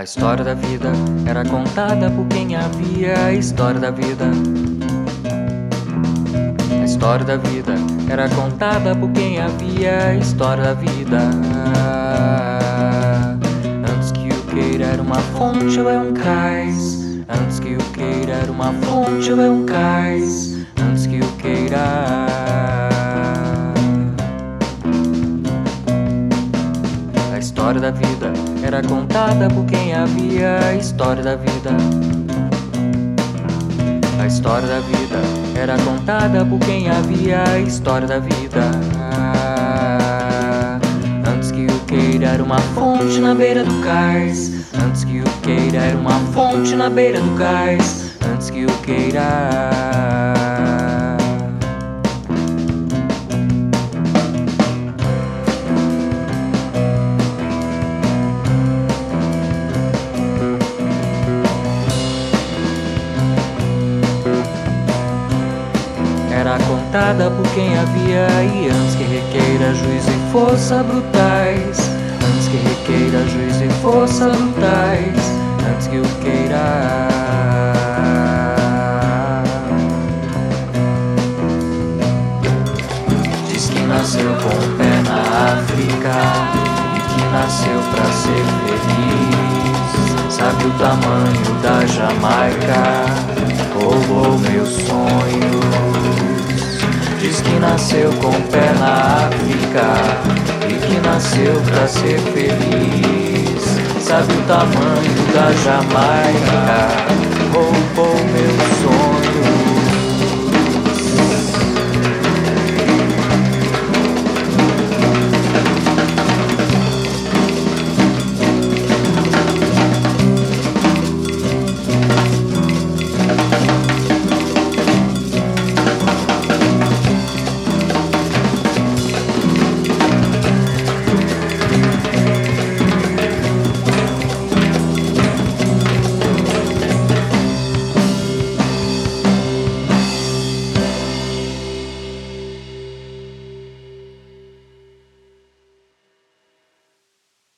A história da vida era contada por quem havia a história da vida. A história da vida era contada por quem havia a história da vida. Antes que o queira era uma fonte ou é um cais. Antes que o queira era uma fonte ou é um cais. História da vida era contada por quem havia a história da vida. A história da vida era contada por quem havia a história da vida. Antes que o queira era uma fonte na beira do cais. Antes que o queira era uma fonte na beira do cais. Antes que o queira. Por quem havia e antes que requeira juízo e força brutais. Antes que requeira juízo e força brutais. Antes que o queira. Diz que nasceu com o pé na África e que nasceu pra ser feliz. Sabe o tamanho da Jamaica? Roubou meus sonhos. Diz que nasceu com pé na África e que nasceu pra ser feliz. Sabe o tamanho da Jamaica?